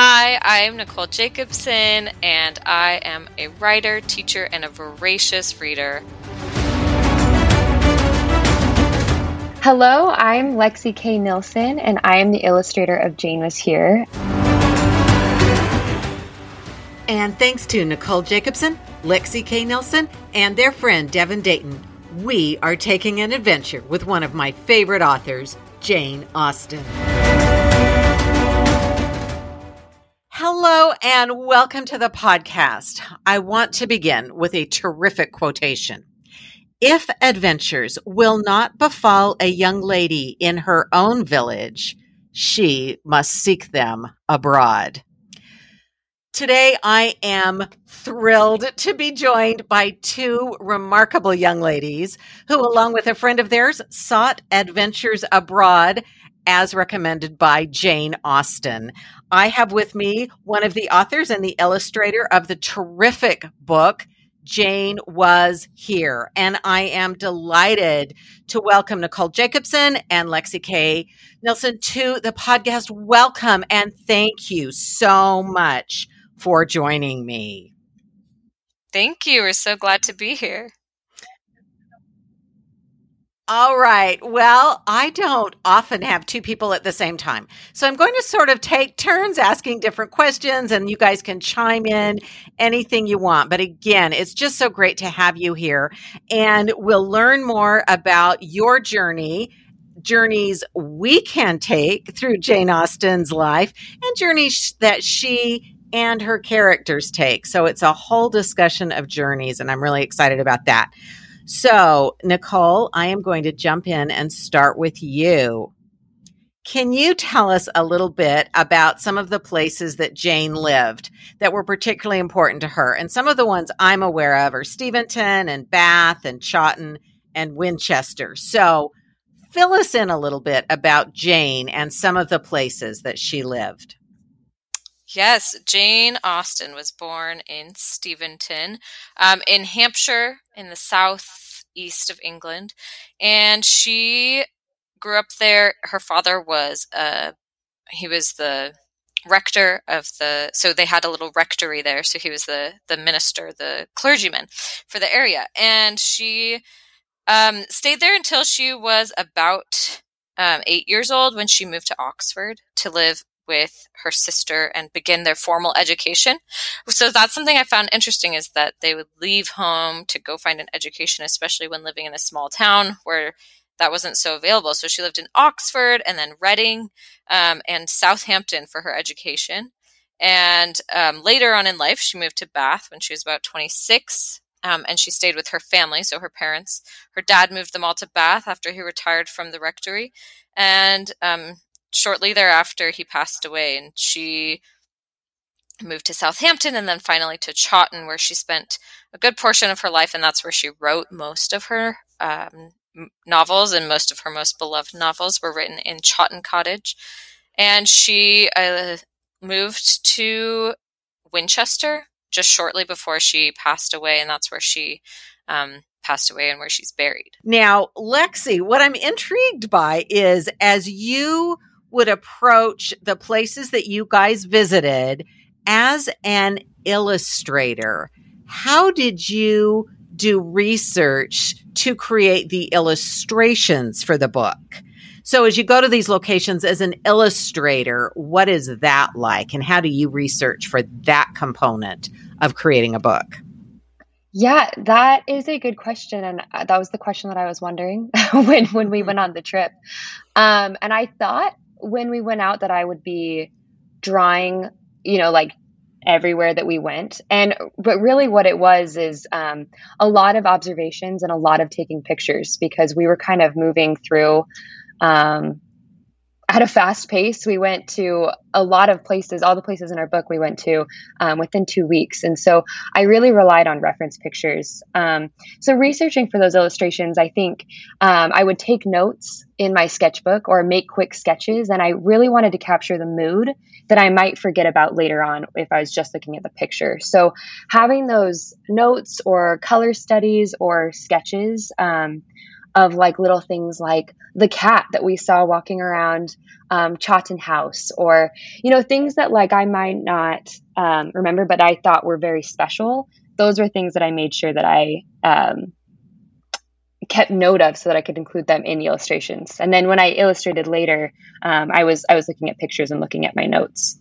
Hi, I'm Nicole Jacobson, and I am a writer, teacher, and a voracious reader. Hello, I'm Lexi K. Nilsson, and I am the illustrator of Jane Was Here. And thanks to Nicole Jacobson, Lexi K. Nilsson, and their friend Devin Dayton, we are taking an adventure with one of my favorite authors, Jane Austen. Hello and welcome to the podcast. I want to begin with a terrific quotation. If adventures will not befall a young lady in her own village, she must seek them abroad. Today, I am thrilled to be joined by two remarkable young ladies who, along with a friend of theirs, sought adventures abroad as recommended by Jane Austen. I have with me one of the authors and the illustrator of the terrific book, Jane Was Here. And I am delighted to welcome Nicole Jacobson and Lexi K. Nilsson to the podcast. Welcome and thank you so much for joining me. Thank you. We're so glad to be here. All right. Well, I don't often have two people at the same time. So I'm going to sort of take turns asking different questions and you guys can chime in anything you want. But again, it's just so great to have you here and we'll learn more about your journey journeys we can take through Jane Austen's life and journeys that she and her characters take. So it's a whole discussion of journeys, and I'm really excited about that. So, Nicole, I am going to jump in and start with you. Can you tell us a little bit about some of the places that Jane lived that were particularly important to her? And some of the ones I'm aware of are Steventon and Bath and Chawton and Winchester. So, fill us in a little bit about Jane and some of the places that she lived. Yes, Jane Austen was born in Steventon, um, in Hampshire, in the southeast of England, and she grew up there. Her father was uh, he was the rector of the so they had a little rectory there so he was the the minister the clergyman for the area and she um, stayed there until she was about um, eight years old when she moved to oxford to live with her sister and begin their formal education. So that's something I found interesting is that they would leave home to go find an education, especially when living in a small town where that wasn't so available. So she lived in Oxford and then Reading um, and Southampton for her education. And um, later on in life, she moved to Bath when she was about 26. Um, and she stayed with her family, so her parents. Her dad moved them all to Bath after he retired from the rectory, and um, shortly thereafter, he passed away, and she moved to Southampton and then finally to Chawton, where she spent a good portion of her life, and that's where she wrote most of her um, novels, and most of her most beloved novels were written in Chawton Cottage. And she uh, moved to Winchester just shortly before she passed away, and that's where she um, passed away and where she's buried. Now, Lexi, what I'm intrigued by is as you would approach the places that you guys visited as an illustrator. How did you do research to create the illustrations for the book? So, as you go to these locations as an illustrator, what is that like? And how do you research for that component of creating a book? Yeah, that is a good question, and uh, that was the question that I was wondering when when we went on the trip. Um, and I thought when we went out that I would be drawing, you know, like everywhere that we went. And but really what it was is um, a lot of observations and a lot of taking pictures because we were kind of moving through um, at a fast pace. We went to a lot of places, all the places in our book we went to um, within two weeks. And so I really relied on reference pictures. Um, so researching for those illustrations, I think um, I would take notes in my sketchbook or make quick sketches. And I really wanted to capture the mood that I might forget about later on if I was just looking at the picture. So having those notes or color studies or sketches, um, of like little things like the cat that we saw walking around um, Chawton House, or you know things that like I might not um, remember, but I thought were very special. Those were things that I made sure that I um, kept note of so that I could include them in the illustrations. And then when I illustrated later, um, I was I was looking at pictures and looking at my notes.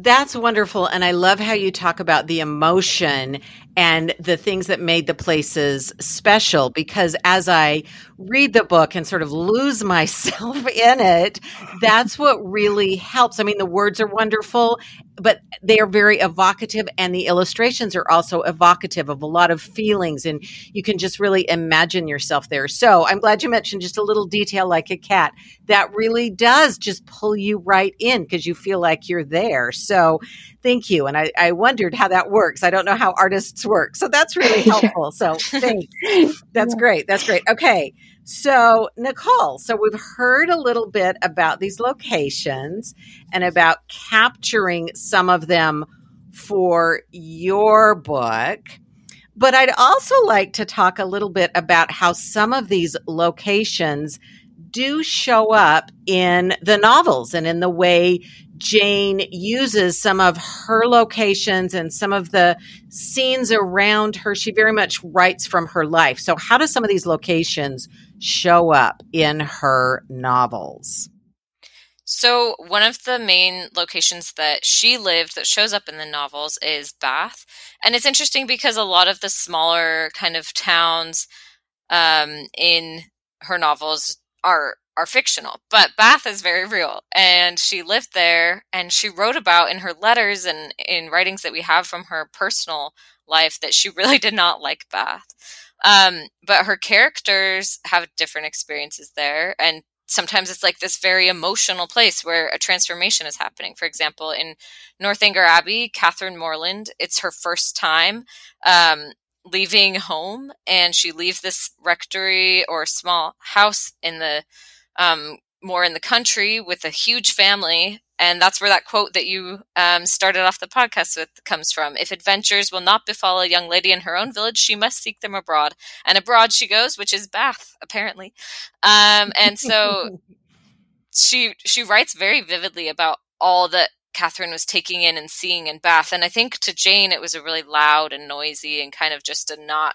That's wonderful. And I love how you talk about the emotion and the things that made the places special because as I read the book and sort of lose myself in it, that's what really helps. I mean, the words are wonderful, but they are very evocative, and the illustrations are also evocative of a lot of feelings, and you can just really imagine yourself there. So I'm glad you mentioned just a little detail like a cat that really does just pull you right in because you feel like you're there. So thank you. And I, I wondered how that works. I don't know how artists work. So that's really helpful. So thanks. That's great. That's great. Okay. So, Nicole, so we've heard a little bit about these locations and about capturing some of them for your book. But I'd also like to talk a little bit about how some of these locations do show up in the novels and in the way Jane uses some of her locations and some of the scenes around her. She very much writes from her life. So, how do some of these locations show up in her novels? So, one of the main locations that she lived that shows up in the novels is Bath. And it's interesting because a lot of the smaller kind of towns um, in her novels are are fictional, but Bath is very real. And she lived there and she wrote about in her letters and in writings that we have from her personal life that she really did not like Bath. Um, but her characters have different experiences there. And sometimes it's like this very emotional place where a transformation is happening. For example, in Northanger Abbey, Catherine Morland, it's her first time um, leaving home and she leaves this rectory or small house in the um, more in the country with a huge family. And that's where that quote that you um, started off the podcast with comes from. If adventures will not befall a young lady in her own village, she must seek them abroad. And abroad she goes, which is Bath, apparently. Um, and so she she writes very vividly about all that Catherine was taking in and seeing in Bath. And I think to Jane, it was a really loud and noisy and kind of just a not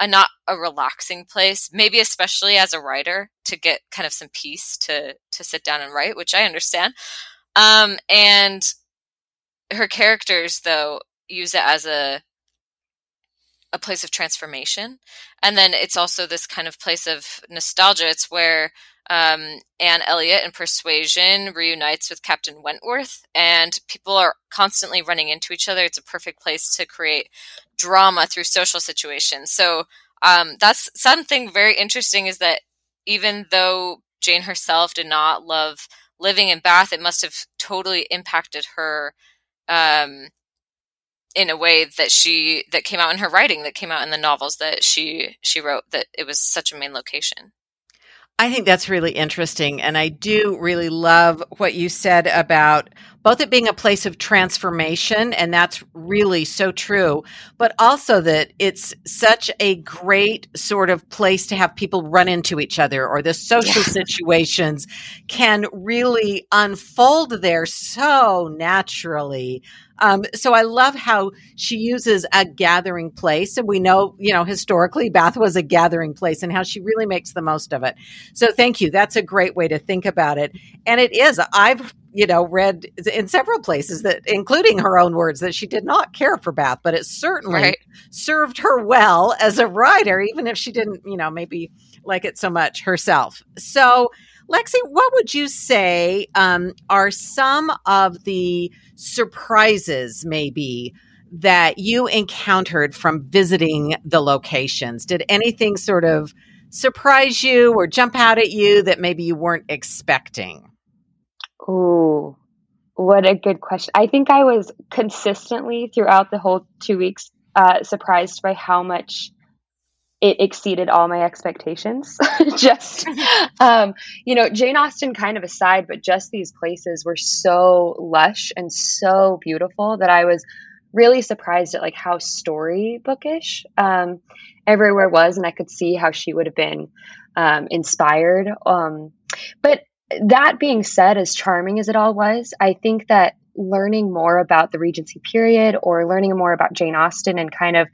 a not a relaxing place maybe especially as a writer to get kind of some peace to to sit down and write which i understand. Um and her characters though use it as a a place of transformation. And then it's also this kind of place of nostalgia. It's where um, Anne Elliot in Persuasion reunites with Captain Wentworth, and people are constantly running into each other. It's a perfect place to create drama through social situations. So um, that's something very interesting is that even though Jane herself did not love living in Bath, it must have totally impacted her um, in a way that she that came out in her writing, that came out in the novels that she she wrote. That it was such a main location. I think that's really interesting. And I do really love what you said about both it being a place of transformation, and that's really so true, but also that it's such a great sort of place to have people run into each other or the social yeah. situations can really unfold there so naturally. Um, so I love how she uses a gathering place, and we know, you know, historically Bath was a gathering place, and how she really makes the most of it. So thank you. That's a great way to think about it, and it is. I've you know, read in several places that, including her own words, that she did not care for Bath, but it certainly right. served her well as a writer, even if she didn't, you know, maybe like it so much herself. So, Lexi, what would you say um, are some of the surprises, maybe? That you encountered from visiting the locations? Did anything sort of surprise you or jump out at you that maybe you weren't expecting? Oh, what a good question. I think I was consistently throughout the whole two weeks uh, surprised by how much it exceeded all my expectations. just, um, you know, Jane Austen kind of aside, but just these places were so lush and so beautiful that I was really surprised at like how storybookish um, everywhere was, and I could see how she would have been um, inspired. Um, but that being said, as charming as it all was, I think that learning more about the Regency period or learning more about Jane Austen and kind of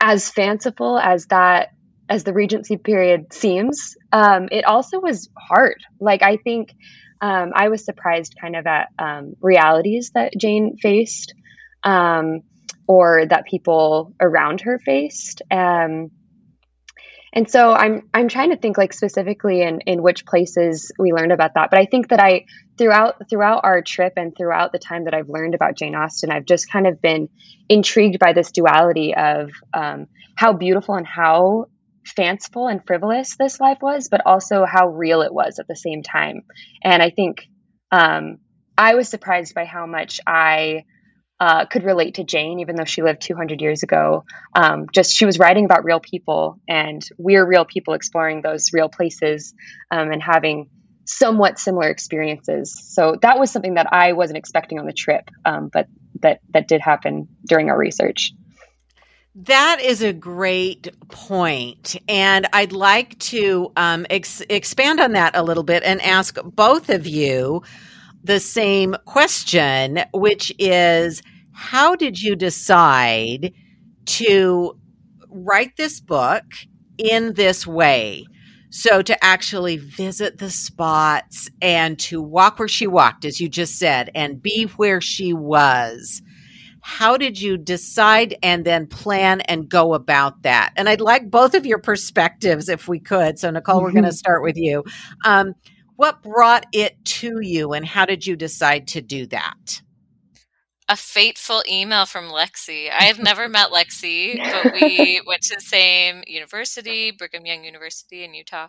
as fanciful as that as the Regency period seems, um, it also was hard. Like I think um, I was surprised kind of at um, realities that Jane faced um, or that people around her faced. Um, and so I'm I'm trying to think like specifically in in which places we learned about that. But I think that I throughout throughout our trip and throughout the time that I've learned about Jane Austen, I've just kind of been intrigued by this duality of um, how beautiful and how fanciful and frivolous this life was, but also how real it was at the same time. And I think um, I was surprised by how much I uh, could relate to Jane, even though she lived 200 years ago. Um, just she was writing about real people, and we're real people exploring those real places um, and having somewhat similar experiences. So that was something that I wasn't expecting on the trip, um, but that that did happen during our research. That is a great point. And I'd like to um, ex- expand on that a little bit and ask both of you the same question, which is how did you decide to write this book in this way? So to actually visit the spots and to walk where she walked, as you just said, and be where she was. How did you decide and then plan and go about that? And I'd like both of your perspectives if we could. So, Nicole, mm-hmm. we're going to start with you. Um, what brought it to you and how did you decide to do that? A fateful email from Lexi. I have never met Lexi, but we went to the same university, Brigham Young University in Utah.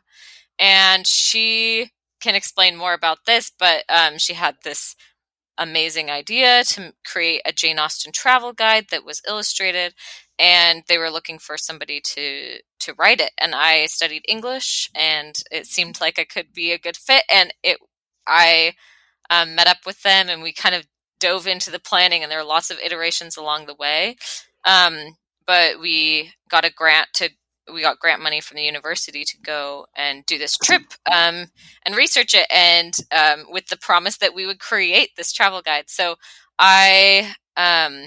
And she can explain more about this, but um, she had this amazing idea to create a Jane Austen travel guide that was illustrated and they were looking for somebody to to write it. And i studied english and it seemed like i could be a good fit and it i um, met up with them and we kind of dove into the planning and there were lots of iterations along the way. Um, but we got a grant to we got grant money from the university to go and do this trip um, and research it and um, with the promise that we would create this travel guide so i um,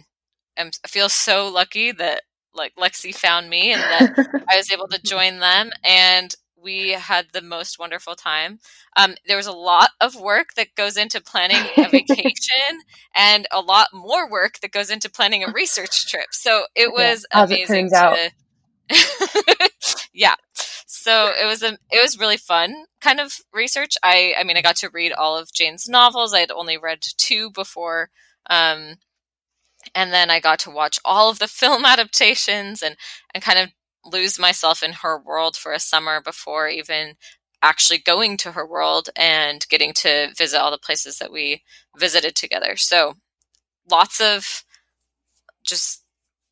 am feel so lucky that like Lexi found me and that I was able to join them and we had the most wonderful time. Um, there was a lot of work that goes into planning a vacation and a lot more work that goes into planning a research trip. So it was amazing. It to, yeah. So it was a it was really fun kind of research. I I mean I got to read all of Jane's novels. I had only read two before um, and then I got to watch all of the film adaptations and and kind of lose myself in her world for a summer before even actually going to her world and getting to visit all the places that we visited together. So lots of just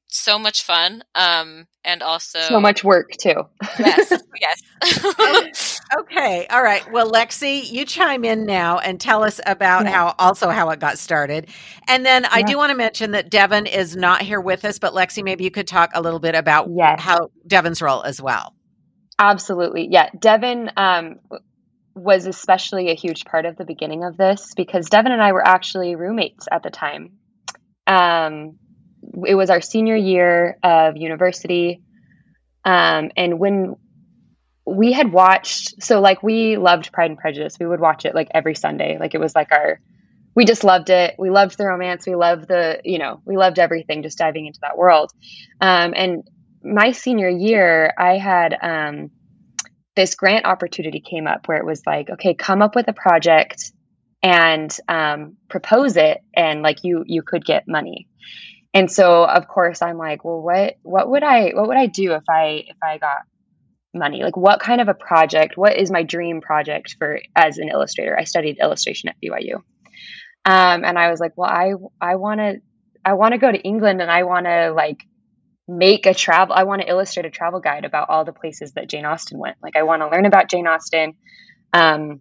so much fun um and also so much work too. Yes yes. Okay all right. Well lexi you chime in now and tell us about yeah. how also how it got started. And then yeah. i do want to mention that devin is not here with us but lexi maybe you could talk a little bit about yes. how devin's role as well. Absolutely yeah. Devin um was especially a huge part of the beginning of this because devin and i were actually roommates at the time. Um it was our senior year of university. Um, and when we had watched, so like we loved Pride and Prejudice, we would watch it like every Sunday. Like it was like our, we just loved it. We loved the romance. We loved the, you know, we loved everything just diving into that world. Um, and my senior year, I had, um, this grant opportunity came up where it was like, okay, come up with a project and um, propose it, and like you you could get money and so of course i'm like well what what would i what would i do if i if i got money? Like what kind of a project what is my dream project for as an illustrator? I studied illustration at byu um, and i was like well i i want to i want to go to england and i want to like make a travel i want to illustrate a travel guide about all the places that jane austen went. Like i want to learn about jane austen. Um,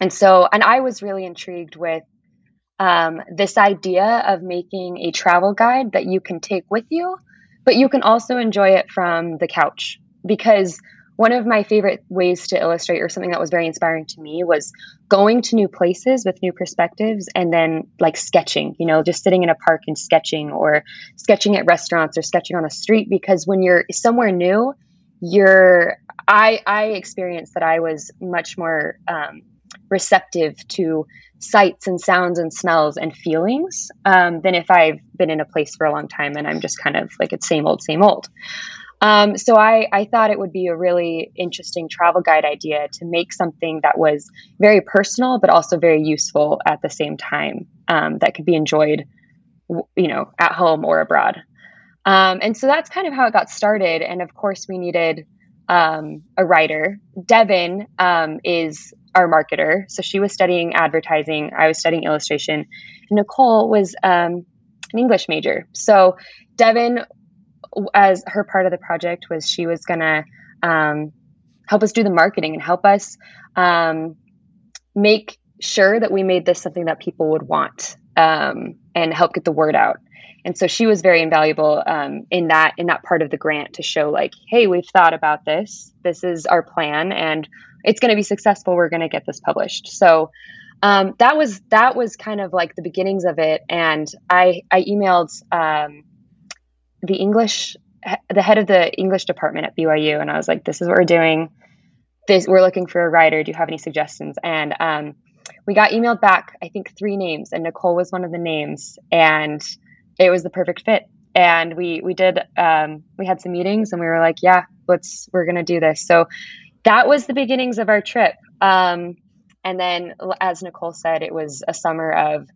and so and i was really intrigued with um, this idea of making a travel guide that you can take with you, but you can also enjoy it from the couch. Because one of my favorite ways to illustrate, or something that was very inspiring to me, was going to new places with new perspectives and then like sketching, you know, just sitting in a park and sketching, or sketching at restaurants or sketching on a street. Because when you're somewhere new, you're, I, I experienced that I was much more um, receptive to sights and sounds and smells and feelings um, than if I've been in a place for a long time and I'm just kind of like it's same old, same old. Um, so I, I thought it would be a really interesting travel guide idea to make something that was very personal but also very useful at the same time um, that could be enjoyed, you know, at home or abroad. Um, and so that's kind of how it got started. And of course, we needed um, a writer. Devin um, is our marketer. So she was studying advertising. I was studying illustration. Nicole was um, an English major. So Devin, as her part of the project, was she was going to um, help us do the marketing and help us um, make sure that we made this something that people would want um, and help get the word out. And so she was very invaluable um, in that in that part of the grant to show like, hey, we've thought about this. This is our plan, and it's going to be successful. We're going to get this published. So um, that was that was kind of like the beginnings of it. And I I emailed um, the English the head of the English department at BYU, and I was like, this is what we're doing. This we're looking for a writer. Do you have any suggestions? And um, we got emailed back. I think three names, and Nicole was one of the names, and it was the perfect fit. And we we did um, we had some meetings, and we were like, yeah, let's we're gonna do this. So that was the beginnings of our trip. Um, and then, as Nicole said, it was a summer of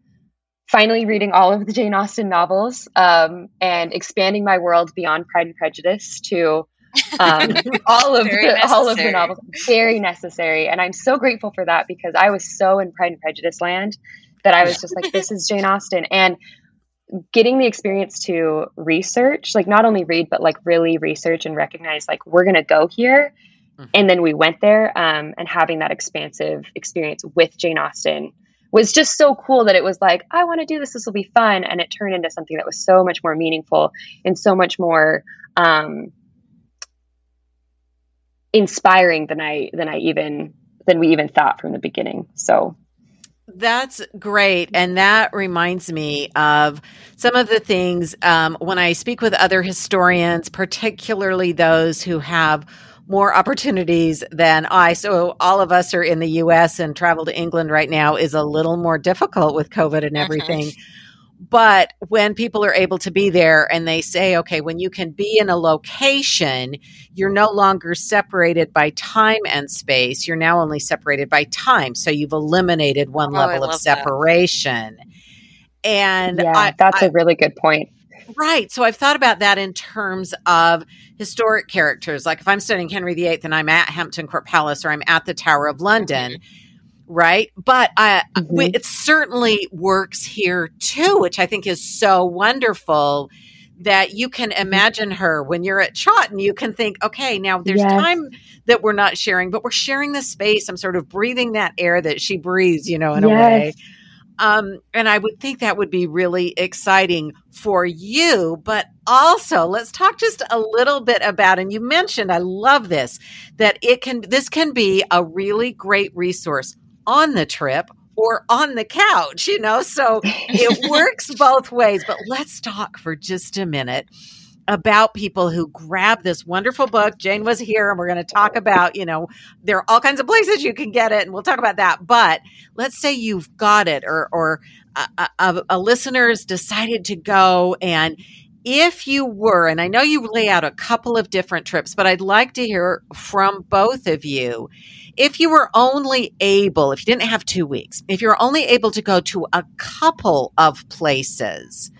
finally reading all of the Jane Austen novels um, and expanding my world beyond Pride and Prejudice to um, all of the all of the novels. Very necessary, and I'm so grateful for that because I was so in Pride and Prejudice land that I was just like, "This is Jane Austen," and getting the experience to research, like not only read but like really research and recognize, like we're going to go here Mm-hmm. And then we went there um, and having that expansive experience with Jane Austen was just so cool that it was like, I want to do this. This will be fun. And it turned into something that was so much more meaningful and so much more um, inspiring than I than I even than we even thought from the beginning. So that's great. And that reminds me of some of the things um, when I speak with other historians, particularly those who have more opportunities than I. So all of us are in the US and travel to England right now is a little more difficult with COVID and mm-hmm. Everything. But when people are able to be there and they say, okay, when you can be in a location, you're no longer separated by time and space. You're now only separated by time. So you've eliminated one oh, level of separation. That. And yeah, I, that's I, a really good point. Right. So I've thought about that in terms of historic characters. Like if I'm studying Henry VIII and I'm at Hampton Court Palace or I'm at the Tower of London, mm-hmm. Right? But I, mm-hmm. it certainly works here too, which I think is so wonderful that you can imagine her when you're at Chawton. You can think, okay, now there's yes. time that we're not sharing, but we're sharing the space. I'm sort of breathing that air that she breathes, you know, in yes. a way. Um, and I would think that would be really exciting for you. But also, let's talk just a little bit about, and you mentioned, I love this, that it can, this can be a really great resource on the trip or on the couch, you know? So it works both ways. But let's talk for just a minute about people who grab this wonderful book. Jane was here, and we're going to talk about, you know, there are all kinds of places you can get it, and we'll talk about that. But let's say you've got it, or or a, a, a listener's decided to go and if you were, and I know you lay out a couple of different trips, but I'd like to hear from both of you. If you were only able, if you didn't have two weeks, if you're only able to go to a couple of places,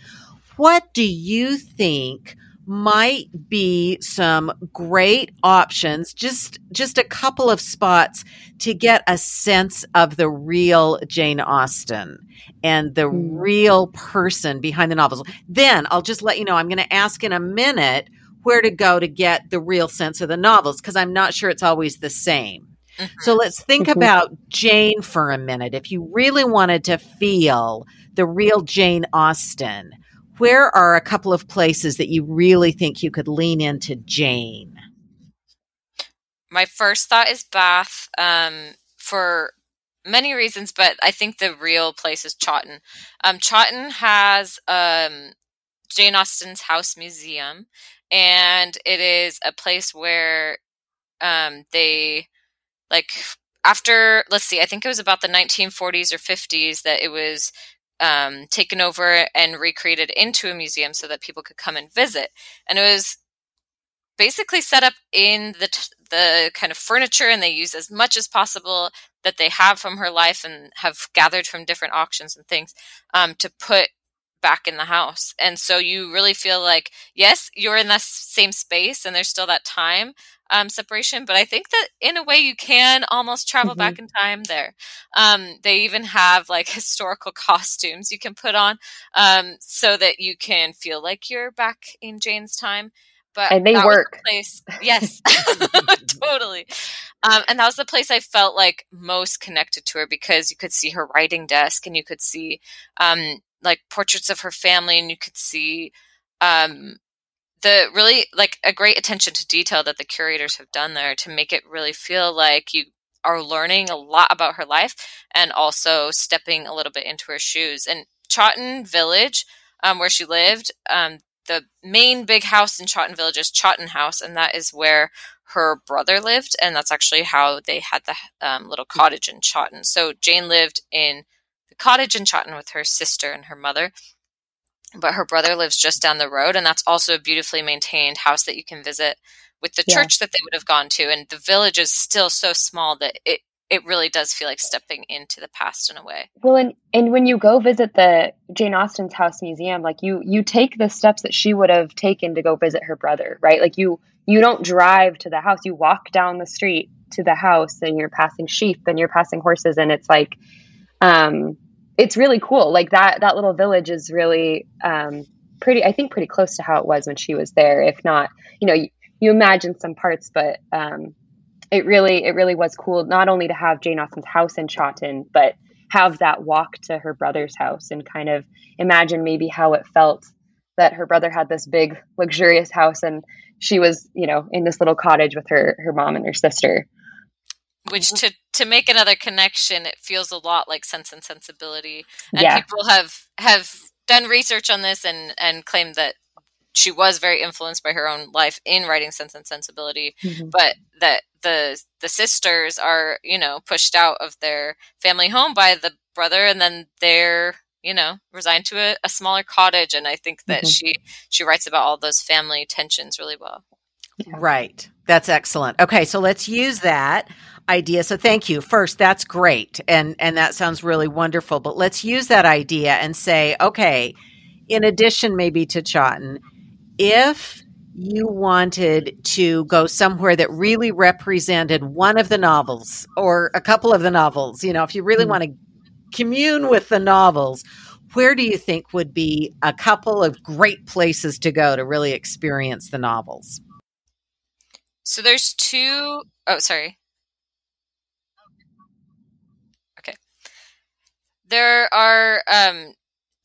what do you think might be some great options just just a couple of spots to get a sense of the real Jane Austen and the mm. real person behind the novels then I'll just let you know I'm going to ask in a minute where to go to get the real sense of the novels because I'm not sure it's always the same Mm-hmm. So let's think mm-hmm. about Jane for a minute. If you really wanted to feel the real Jane Austen, where are a couple of places that you really think you could lean into Jane? My first thought is Bath um, for many reasons, but I think the real place is Chawton. Um, Chawton has um, Jane Austen's House Museum, and it is a place where um, they like after let's see, I think it was about the 1940s or 50s that it was um, taken over and recreated into a museum so that people could come and visit. And it was basically set up in the t- the kind of furniture, and they use as much as possible that they have from her life and have gathered from different auctions and things um, to put back in the house. And so you really feel like, yes, you're in that same space, and there's still that time, um, separation, but I think that in a way you can almost travel mm-hmm. back in time there. Um, they even have like historical costumes you can put on um, so that you can feel like you're back in Jane's time. But and they work. The place, yes, totally. Um, and that was the place I felt like most connected to her because you could see her writing desk and you could see um, like portraits of her family and you could see um, the really like a great attention to detail that the curators have done there to make it really feel like you are learning a lot about her life and also stepping a little bit into her shoes. And Chawton Village, um, where she lived, um, the main big house in Chawton Village is Chawton House, and that is where her brother lived, and that's actually how they had the um, little cottage in Chawton. So Jane lived in cottage in Chawton with her sister and her mother, but her brother lives just down the road and that's also a beautifully maintained house that you can visit with the yeah. church that they would have gone to and the village is still so small that it it really does feel like stepping into the past in a way. Well, and and when you go visit the Jane Austen's house museum, like you you take the steps that she would have taken to go visit her brother, right? Like you you don't drive to the house, you walk down the street to the house and you're passing sheep and you're passing horses and it's like um it's really cool. Like that that little village is really um, pretty. I think pretty close to how it was when she was there. If not, you know, you, you imagine some parts, but um, it really it really was cool. Not only to have Jane Austen's house in Chawton, but have that walk to her brother's house and kind of imagine maybe how it felt that her brother had this big luxurious house and she was you know in this little cottage with her her mom and her sister which mm-hmm. to to make another connection it feels a lot like sense and sensibility and yeah. people have have done research on this and and claimed that she was very influenced by her own life in writing sense and sensibility mm-hmm. but that the the sisters are you know pushed out of their family home by the brother and then they're you know resigned to a, a smaller cottage and i think that mm-hmm. she she writes about all those family tensions really well right that's excellent okay so let's use that idea. So thank you. First, that's great. And and that sounds really wonderful. But let's use that idea and say, okay, in addition maybe to Chawton, if you wanted to go somewhere that really represented one of the novels or a couple of the novels, you know, if you really mm-hmm. want to commune with the novels, where do you think would be a couple of great places to go to really experience the novels? So there's two oh sorry. There are um,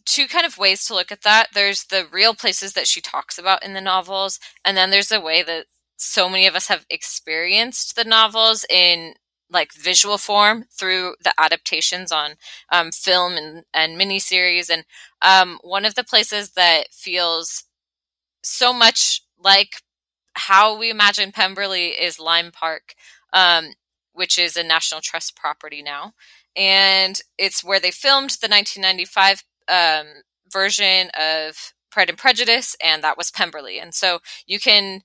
two kind of ways to look at that. There's the real places that she talks about in the novels, and then there's a way that so many of us have experienced the novels in like visual form through the adaptations on um, film and, and miniseries. And um, one of the places that feels so much like how we imagine Pemberley is Lyme Park, um, which is a National Trust property now and it's where they filmed the 1995 um, version of Pride and Prejudice, and that was Pemberley. And so you can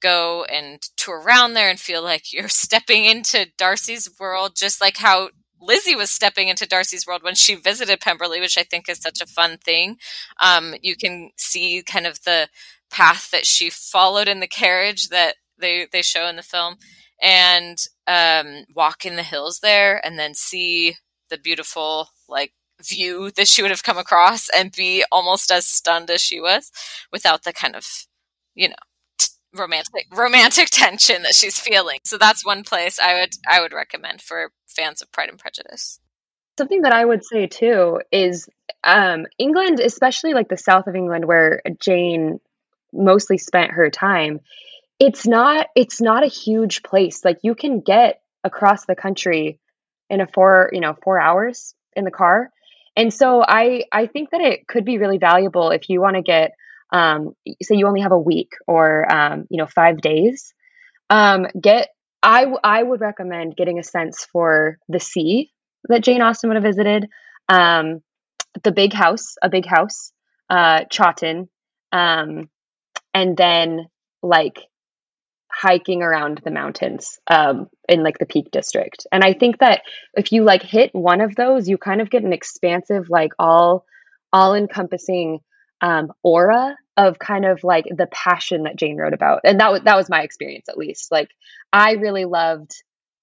go and tour around there and feel like you're stepping into Darcy's world, just like how Lizzie was stepping into Darcy's world when she visited Pemberley, which I think is such a fun thing. Um, you can see kind of the path that she followed in the carriage that they they show in the film, and um, walk in the hills there and then see the beautiful like view that she would have come across and be almost as stunned as she was without the kind of you know t- romantic romantic tension that she's feeling. So that's one place I would I would recommend for fans of Pride and Prejudice. Something that I would say too is um, England, especially like the south of England, where Jane mostly spent her time. It's not it's not a huge place. Like you can get across the country in a four you know four hours in the car, and so I I think that it could be really valuable if you want to get um, say you only have a week or um, you know five days. Um, get I I would recommend getting a sense for the sea that Jane Austen would have visited. Um, the big house, a big house, uh, Chawton, um, and then like hiking around the mountains um, in like the Peak District. And I think that if you like hit one of those, you kind of get an expansive, like all all encompassing um, aura of kind of like the passion that Jane wrote about. And that was that was my experience at least. Like I really loved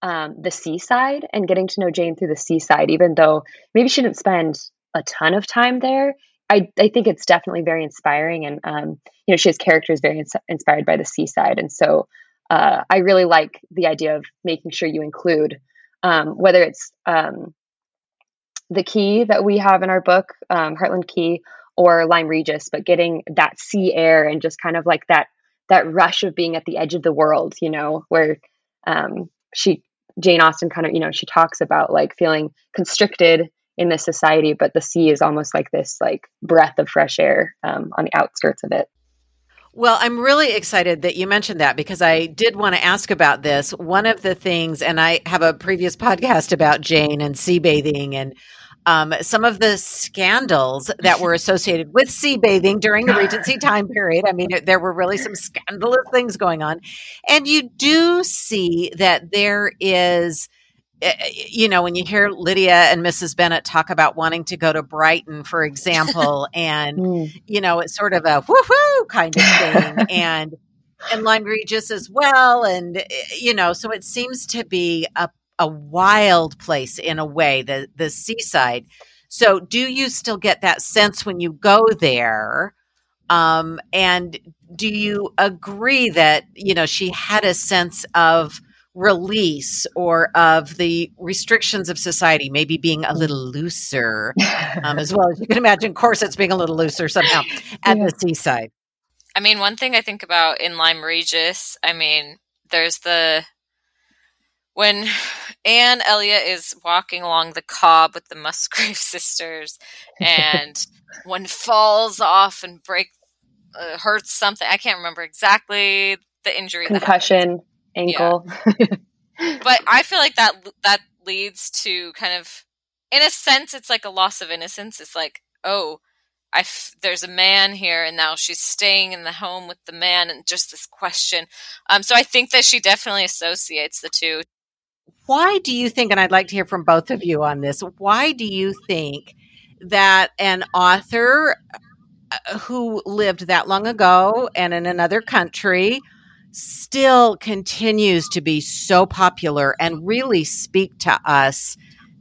um, the seaside and getting to know Jane through the seaside, even though maybe she didn't spend a ton of time there. I, I think it's definitely very inspiring, and um, you know she has characters very ins- inspired by the seaside, and so uh, I really like the idea of making sure you include um, whether it's um, the quay that we have in our book, um, Hartland Quay, or Lyme Regis, but getting that sea air and just kind of like that that rush of being at the edge of the world, you know, where um, she Jane Austen kind of, you know, she talks about like feeling constricted in this society, but the sea is almost like this like breath of fresh air um, on the outskirts of it. Well, I'm really excited that you mentioned that because I did want to ask about this. One of the things, and I have a previous podcast about Jane and sea bathing and um, some of the scandals that were associated with sea bathing during the Regency time period. I mean, there were really some scandalous things going on. And you do see that there is you know, when you hear Lydia and Mrs. Bennet talk about wanting to go to Brighton, for example, and mm. you know, it's sort of a woohoo kind of thing, and and Lyme Regis as well, and eh, you know, so it seems to be a a wild place in a way, the the seaside. So, do you still get that sense when you go there? Um, and do you agree that you know she had a sense of release or of the restrictions of society maybe being a little looser um, as well as you can imagine corsets being a little looser somehow at yeah. the seaside i mean one thing i think about in lyme regis i mean there's the when Anne Elliot is walking along the Cobb with the Musgrave sisters, and one falls off and break uh, hurts something. I can't remember exactly the injury. Concussion, ankle. Yeah. but I feel like that that leads to kind of, in a sense, it's like a loss of innocence. It's like, oh, I f- there's a man here, and now she's staying in the home with the man, and just this question. Um, so I think that she definitely associates the two why do you think, and I'd like to hear from both of you on this, why do you think that an author uh, who lived that long ago and in another country still continues to be so popular and really speak to us?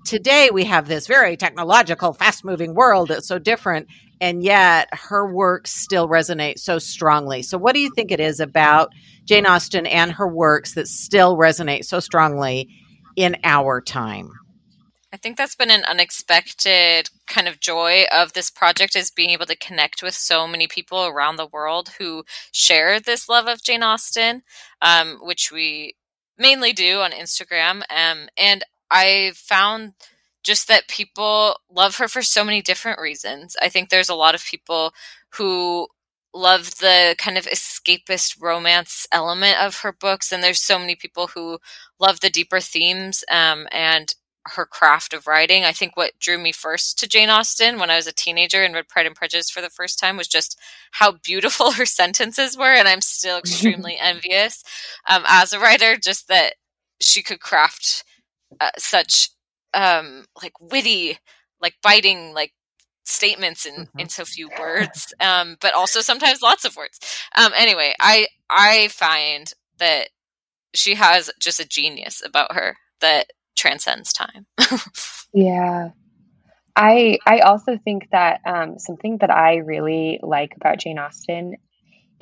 Today, we have this very technological, fast moving world that's so different, and yet her works still resonate so strongly. So, what do you think it is about Jane Austen and her works that still resonate so strongly in our time. I think that's been an unexpected kind of joy of this project is being able to connect with so many people around the world who share this love of Jane Austen, um, which we mainly do on Instagram. Um, and I found just that people love her for so many different reasons. I think there's a lot of people who love the kind of escapist romance element of her books and there's so many people who love the deeper themes um, and her craft of writing i think what drew me first to jane austen when i was a teenager and read pride and prejudice for the first time was just how beautiful her sentences were and i'm still extremely envious um, as a writer just that she could craft uh, such um, like witty like biting like statements in mm-hmm. in so few words um but also sometimes lots of words um anyway i i find that she has just a genius about her that transcends time yeah i i also think that um something that i really like about jane austen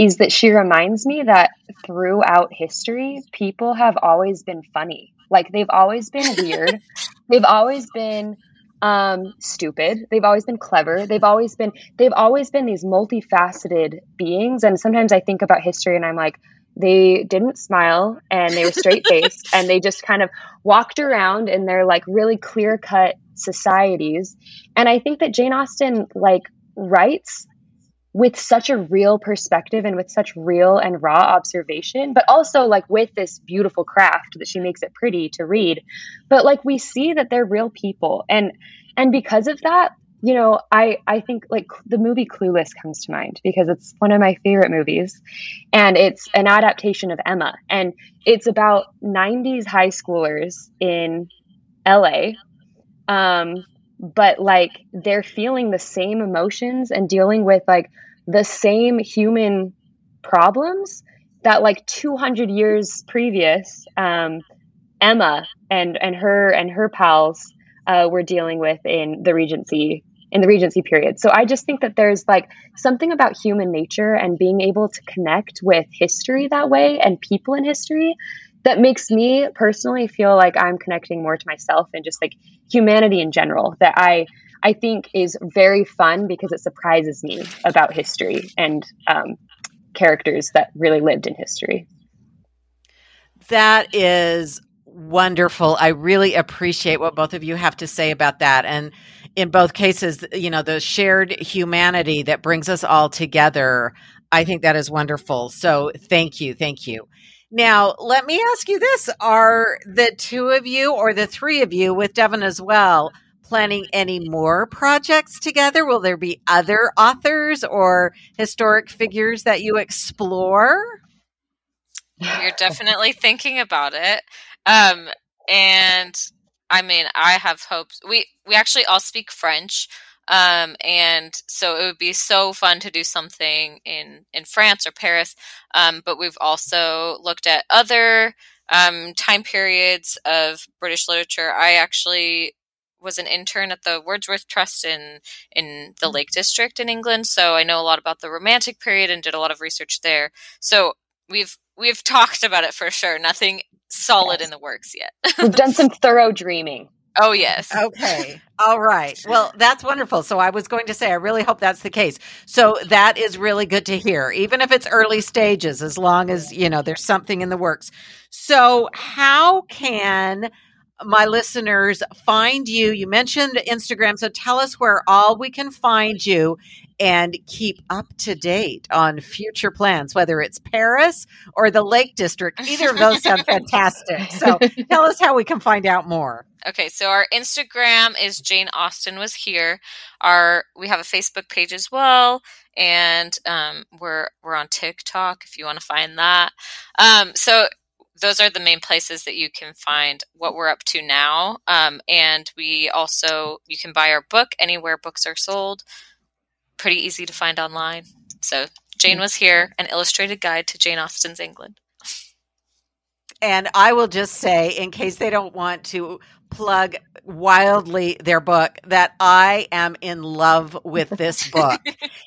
is that she reminds me that throughout history, people have always been funny. Like they've always been weird. they've always been um, stupid. They've always been clever. They've always been they've always been these multifaceted beings. And sometimes I think about history and I'm like, they didn't smile and they were straight faced and they just kind of walked around in their like really clear cut societies. And I think that Jane Austen like writes with such a real perspective and with such real and raw observation, but also like with this beautiful craft that she makes it pretty to read. But like we see that they're real people. And and because of that, you know, I I think like the movie Clueless comes to mind because it's one of my favorite movies. And it's an adaptation of Emma. And it's about 90s high schoolers in LA um but like they're feeling the same emotions and dealing with like the same human problems that like 200 years previous um, emma and and her and her pals uh, were dealing with in the regency in the regency period so i just think that there's like something about human nature and being able to connect with history that way and people in history that makes me personally feel like I'm connecting more to myself and just like humanity in general that I I think is very fun because it surprises me about history and um, characters that really lived in history. That is wonderful. I really appreciate what both of you have to say about that. And in both cases, you know, the shared humanity that brings us all together. I think that is wonderful. So thank you. Thank you. Now, let me ask you this. Are the two of you or the three of you with Devin as well planning any more projects together? Will there be other authors or historic figures that you explore? We're definitely thinking about it. Um, and I mean, I have hopes. We we actually all speak French, um, and so it would be so fun to do something in, in France or Paris. Um, but we've also looked at other um, time periods of British literature. I actually was an intern at the Wordsworth Trust in in the mm. Lake District in England, so I know a lot about the Romantic period and did a lot of research there. So we've we've talked about it for sure. Nothing solid yes. in the works yet. we've done some thorough dreaming. Oh, yes. Okay. All right. Well, that's wonderful. So I was going to say, I really hope that's the case. So that is really good to hear, even if it's early stages, as long as, you know, there's something in the works. So, how can my listeners find you? You mentioned Instagram. So tell us where all we can find you and keep up to date on future plans, whether it's Paris or the Lake District. Either of those sound fantastic. So tell us how we can find out more. Okay, so our Instagram is Jane Austen was here. Our we have a Facebook page as well, and um, we're we're on TikTok if you want to find that. Um, so those are the main places that you can find what we're up to now. Um, and we also you can buy our book anywhere books are sold pretty easy to find online. So Jane was here, an illustrated guide to Jane Austen's England. And I will just say, in case they don't want to plug wildly their book that I am in love with this book.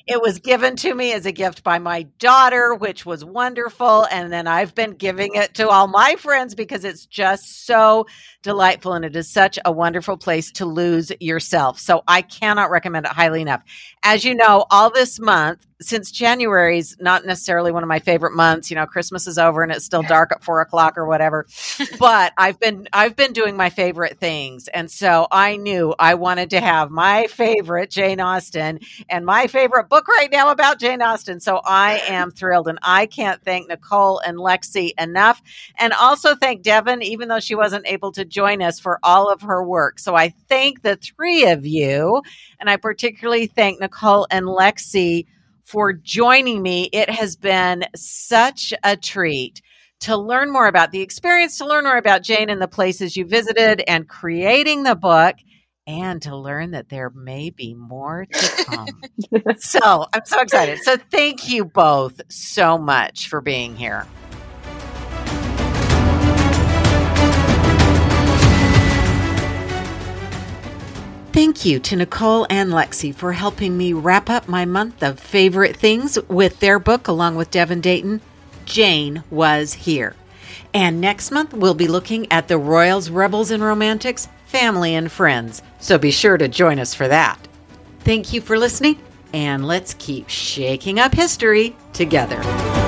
it was given to me as a gift by my daughter, which was wonderful. And then I've been giving it to all my friends because it's just so delightful and it is such a wonderful place to lose yourself. So I cannot recommend it highly enough. As you know, all this month, since January is not necessarily one of my favorite months, you know, Christmas is over and it's still dark at four o'clock or whatever. but I've been I've been doing my favorite things. And so I knew I wanted to have my favorite Jane Austen and my favorite book right now about Jane Austen. So I am thrilled and I can't thank Nicole and Lexi enough. And also thank Devin, even though she wasn't able to join us for all of her work. So I thank the three of you. And I particularly thank Nicole and Lexi for joining me. It has been such a treat to learn more about the experience, to learn more about Jane and the places you visited and creating the book, and to learn that there may be more to come. so I'm so excited. So thank you both so much for being here. Thank you to Nicole and Lexi for helping me wrap up my month of favorite things with their book, along with Devin Dayton. Jane was here. And next month, we'll be looking at the Royals, Rebels, and Romantics, Family and Friends. So be sure to join us for that. Thank you for listening, and let's keep shaking up history together.